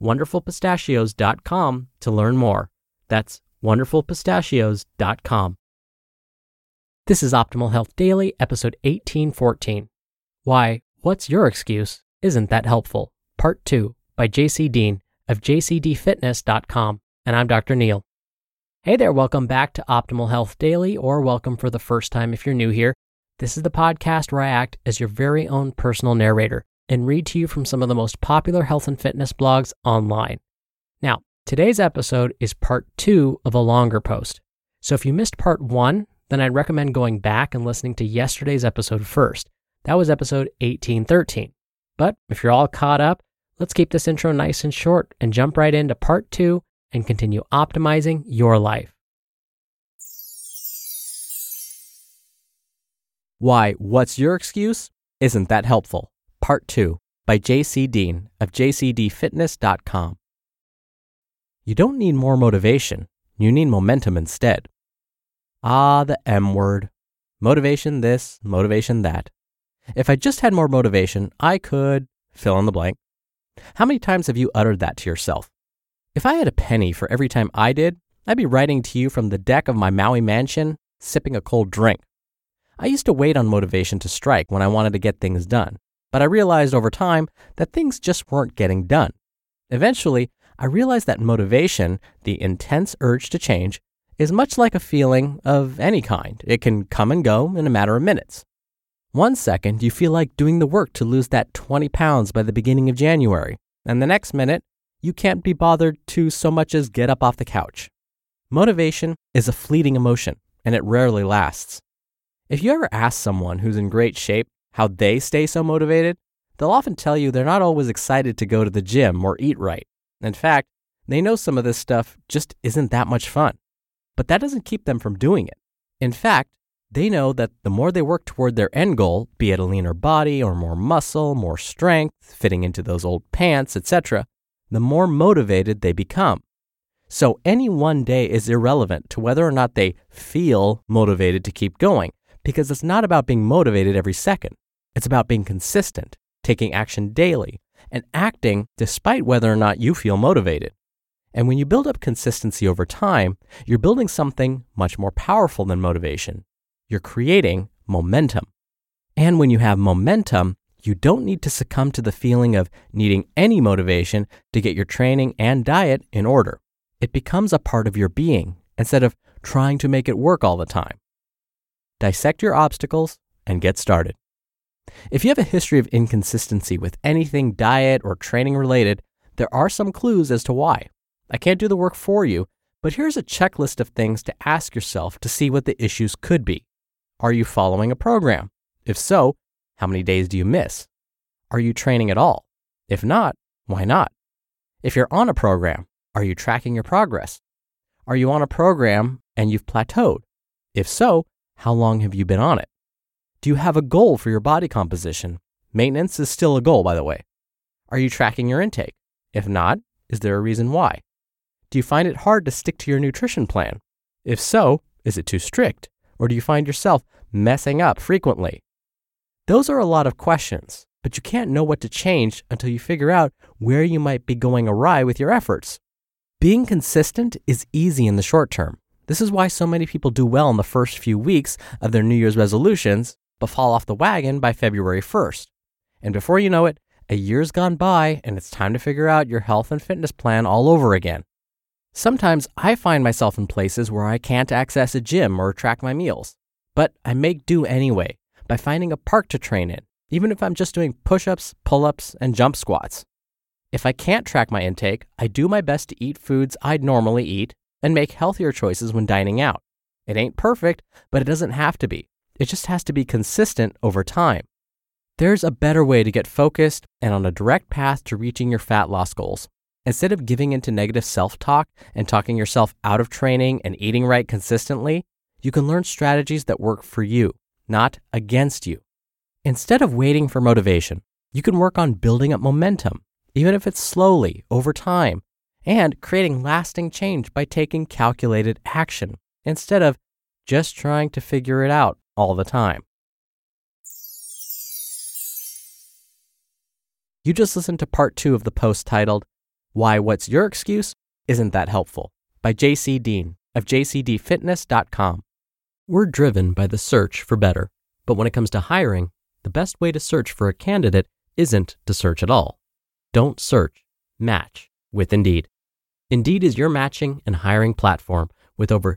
wonderfulpistachios.com to learn more. That's wonderfulpistachios.com. This is Optimal Health Daily, episode 1814. Why, What's Your Excuse? Isn't That Helpful? Part 2 by JC Deen of jcdfitness.com. And I'm Dr. Neal. Hey there, welcome back to Optimal Health Daily, or welcome for the first time if you're new here. This is the podcast where I act as your very own personal narrator and read to you from some of the most popular health and fitness blogs online. Now, today's episode is part two of a longer post. So if you missed part one, then I'd recommend going back and listening to yesterday's episode first. That was episode 1813. But if you're all caught up, let's keep this intro nice and short and jump right into part two and continue optimizing your life. Why, what's your excuse? Isn't that helpful? Part 2 by JC Deen of jcdfitness.com. You don't need more motivation, you need momentum instead. Ah, the M word. Motivation this, motivation that. If I just had more motivation, I could fill in the blank. How many times have you uttered that to yourself? If I had a penny for every time I did, I'd be writing to you from the deck of my Maui mansion, sipping a cold drink. I used to wait on motivation to strike when I wanted to get things done but I realized over time that things just weren't getting done. Eventually, I realized that motivation, the intense urge to change, is much like a feeling of any kind. It can come and go in a matter of minutes. One second, you feel like doing the work to lose that 20 pounds by the beginning of January, and the next minute, you can't be bothered to so much as get up off the couch. Motivation is a fleeting emotion, and it rarely lasts. If you ever ask someone who's in great shape how they stay so motivated, they'll often tell you they're not always excited to go to the gym or eat right. In fact, they know some of this stuff just isn't that much fun. But that doesn't keep them from doing it. In fact, they know that the more they work toward their end goal, be it a leaner body or more muscle, more strength, fitting into those old pants, etc., the more motivated they become. So any one day is irrelevant to whether or not they feel motivated to keep going, because it's not about being motivated every second. It's about being consistent, taking action daily, and acting despite whether or not you feel motivated. And when you build up consistency over time, you're building something much more powerful than motivation. You're creating momentum. And when you have momentum, you don't need to succumb to the feeling of needing any motivation to get your training and diet in order. It becomes a part of your being instead of trying to make it work all the time. Dissect your obstacles and get started. If you have a history of inconsistency with anything diet or training related, there are some clues as to why. I can't do the work for you, but here's a checklist of things to ask yourself to see what the issues could be. Are you following a program? If so, how many days do you miss? Are you training at all? If not, why not? If you're on a program, are you tracking your progress? Are you on a program and you've plateaued? If so, how long have you been on it? Do you have a goal for your body composition? Maintenance is still a goal, by the way. Are you tracking your intake? If not, is there a reason why? Do you find it hard to stick to your nutrition plan? If so, is it too strict? Or do you find yourself messing up frequently? Those are a lot of questions, but you can't know what to change until you figure out where you might be going awry with your efforts. Being consistent is easy in the short term. This is why so many people do well in the first few weeks of their New Year's resolutions but fall off the wagon by February 1st. And before you know it, a year's gone by and it's time to figure out your health and fitness plan all over again. Sometimes I find myself in places where I can't access a gym or track my meals, but I make do anyway by finding a park to train in, even if I'm just doing push ups, pull ups, and jump squats. If I can't track my intake, I do my best to eat foods I'd normally eat and make healthier choices when dining out. It ain't perfect, but it doesn't have to be. It just has to be consistent over time. There's a better way to get focused and on a direct path to reaching your fat loss goals. Instead of giving into negative self talk and talking yourself out of training and eating right consistently, you can learn strategies that work for you, not against you. Instead of waiting for motivation, you can work on building up momentum, even if it's slowly over time, and creating lasting change by taking calculated action instead of just trying to figure it out all the time. You just listened to part two of the post titled, Why What's Your Excuse Isn't That Helpful by JC Deen of jcdfitness.com. We're driven by the search for better, but when it comes to hiring, the best way to search for a candidate isn't to search at all. Don't search, match with Indeed. Indeed is your matching and hiring platform with over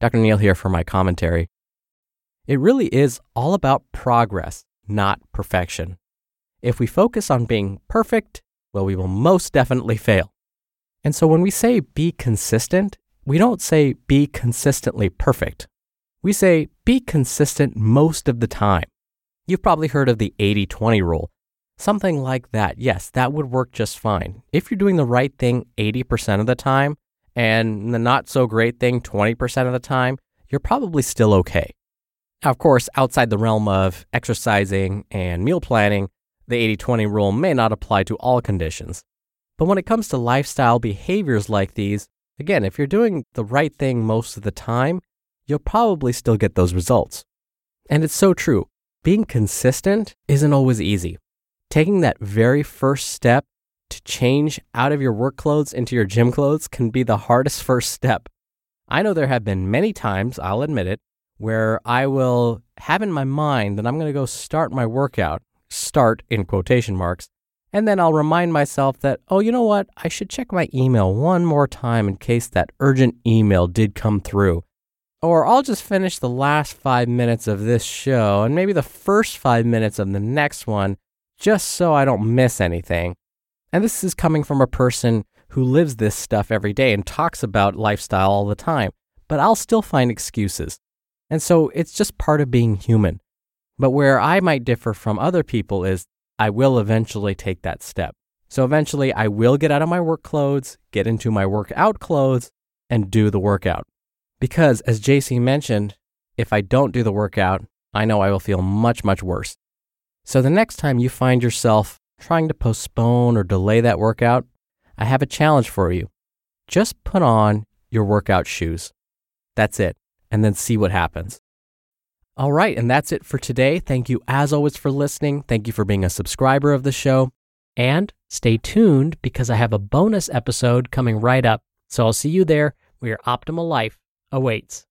Dr. Neal here for my commentary. It really is all about progress, not perfection. If we focus on being perfect, well, we will most definitely fail. And so when we say be consistent, we don't say be consistently perfect. We say be consistent most of the time. You've probably heard of the 80 20 rule. Something like that. Yes, that would work just fine. If you're doing the right thing 80% of the time and the not so great thing 20% of the time, you're probably still okay. Now, of course, outside the realm of exercising and meal planning, the 80 20 rule may not apply to all conditions. But when it comes to lifestyle behaviors like these, again, if you're doing the right thing most of the time, you'll probably still get those results. And it's so true. Being consistent isn't always easy. Taking that very first step to change out of your work clothes into your gym clothes can be the hardest first step. I know there have been many times, I'll admit it, where I will have in my mind that I'm going to go start my workout start in quotation marks. And then I'll remind myself that, oh, you know what? I should check my email one more time in case that urgent email did come through. Or I'll just finish the last five minutes of this show and maybe the first five minutes of the next one just so I don't miss anything. And this is coming from a person who lives this stuff every day and talks about lifestyle all the time, but I'll still find excuses. And so it's just part of being human. But where I might differ from other people is I will eventually take that step. So eventually I will get out of my work clothes, get into my workout clothes, and do the workout. Because as JC mentioned, if I don't do the workout, I know I will feel much, much worse. So the next time you find yourself trying to postpone or delay that workout, I have a challenge for you. Just put on your workout shoes. That's it. And then see what happens. All right, and that's it for today. Thank you as always for listening. Thank you for being a subscriber of the show. And stay tuned because I have a bonus episode coming right up. So I'll see you there where your optimal life awaits.